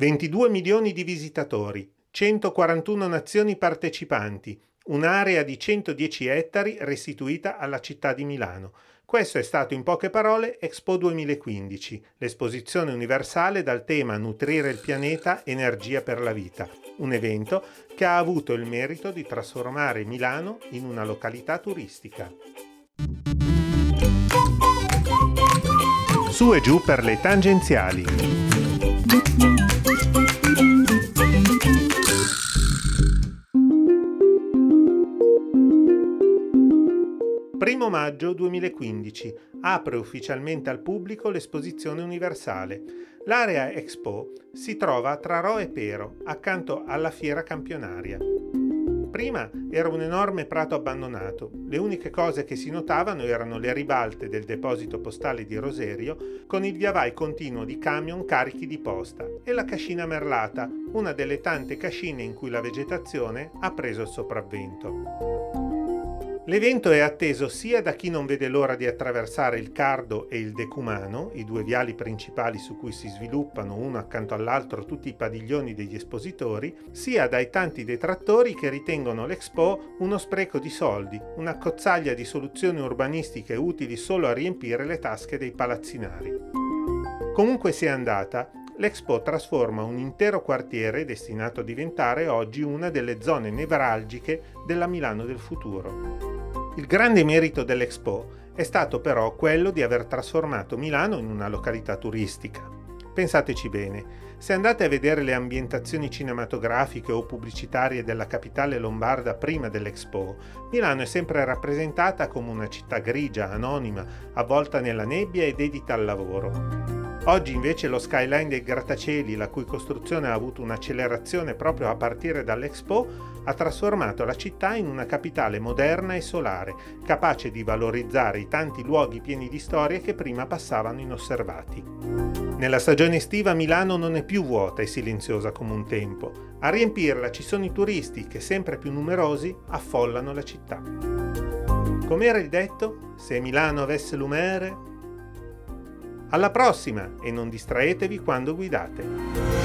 22 milioni di visitatori, 141 nazioni partecipanti, un'area di 110 ettari restituita alla città di Milano. Questo è stato in poche parole Expo 2015, l'esposizione universale dal tema Nutrire il pianeta, energia per la vita, un evento che ha avuto il merito di trasformare Milano in una località turistica. Su e giù per le tangenziali. 1 maggio 2015 apre ufficialmente al pubblico l'esposizione universale. L'area Expo si trova tra Ro e Pero, accanto alla fiera campionaria. Prima era un enorme prato abbandonato. Le uniche cose che si notavano erano le ribalte del deposito postale di Roserio con il viavai continuo di camion carichi di posta e la cascina merlata, una delle tante cascine in cui la vegetazione ha preso il sopravvento. L'evento è atteso sia da chi non vede l'ora di attraversare il Cardo e il Decumano, i due viali principali su cui si sviluppano uno accanto all'altro tutti i padiglioni degli espositori, sia dai tanti detrattori che ritengono l'Expo uno spreco di soldi, una cozzaglia di soluzioni urbanistiche utili solo a riempire le tasche dei palazzinari. Comunque sia andata, l'Expo trasforma un intero quartiere destinato a diventare oggi una delle zone nevralgiche della Milano del futuro. Il grande merito dell'Expo è stato però quello di aver trasformato Milano in una località turistica. Pensateci bene, se andate a vedere le ambientazioni cinematografiche o pubblicitarie della capitale lombarda prima dell'Expo, Milano è sempre rappresentata come una città grigia, anonima, avvolta nella nebbia e dedita al lavoro. Oggi invece lo skyline dei grattacieli, la cui costruzione ha avuto un'accelerazione proprio a partire dall'Expo, ha trasformato la città in una capitale moderna e solare, capace di valorizzare i tanti luoghi pieni di storie che prima passavano inosservati. Nella stagione estiva Milano non è più vuota e silenziosa come un tempo. A riempirla ci sono i turisti che, sempre più numerosi, affollano la città. Com'era il detto? Se Milano avesse l'umere, alla prossima e non distraetevi quando guidate.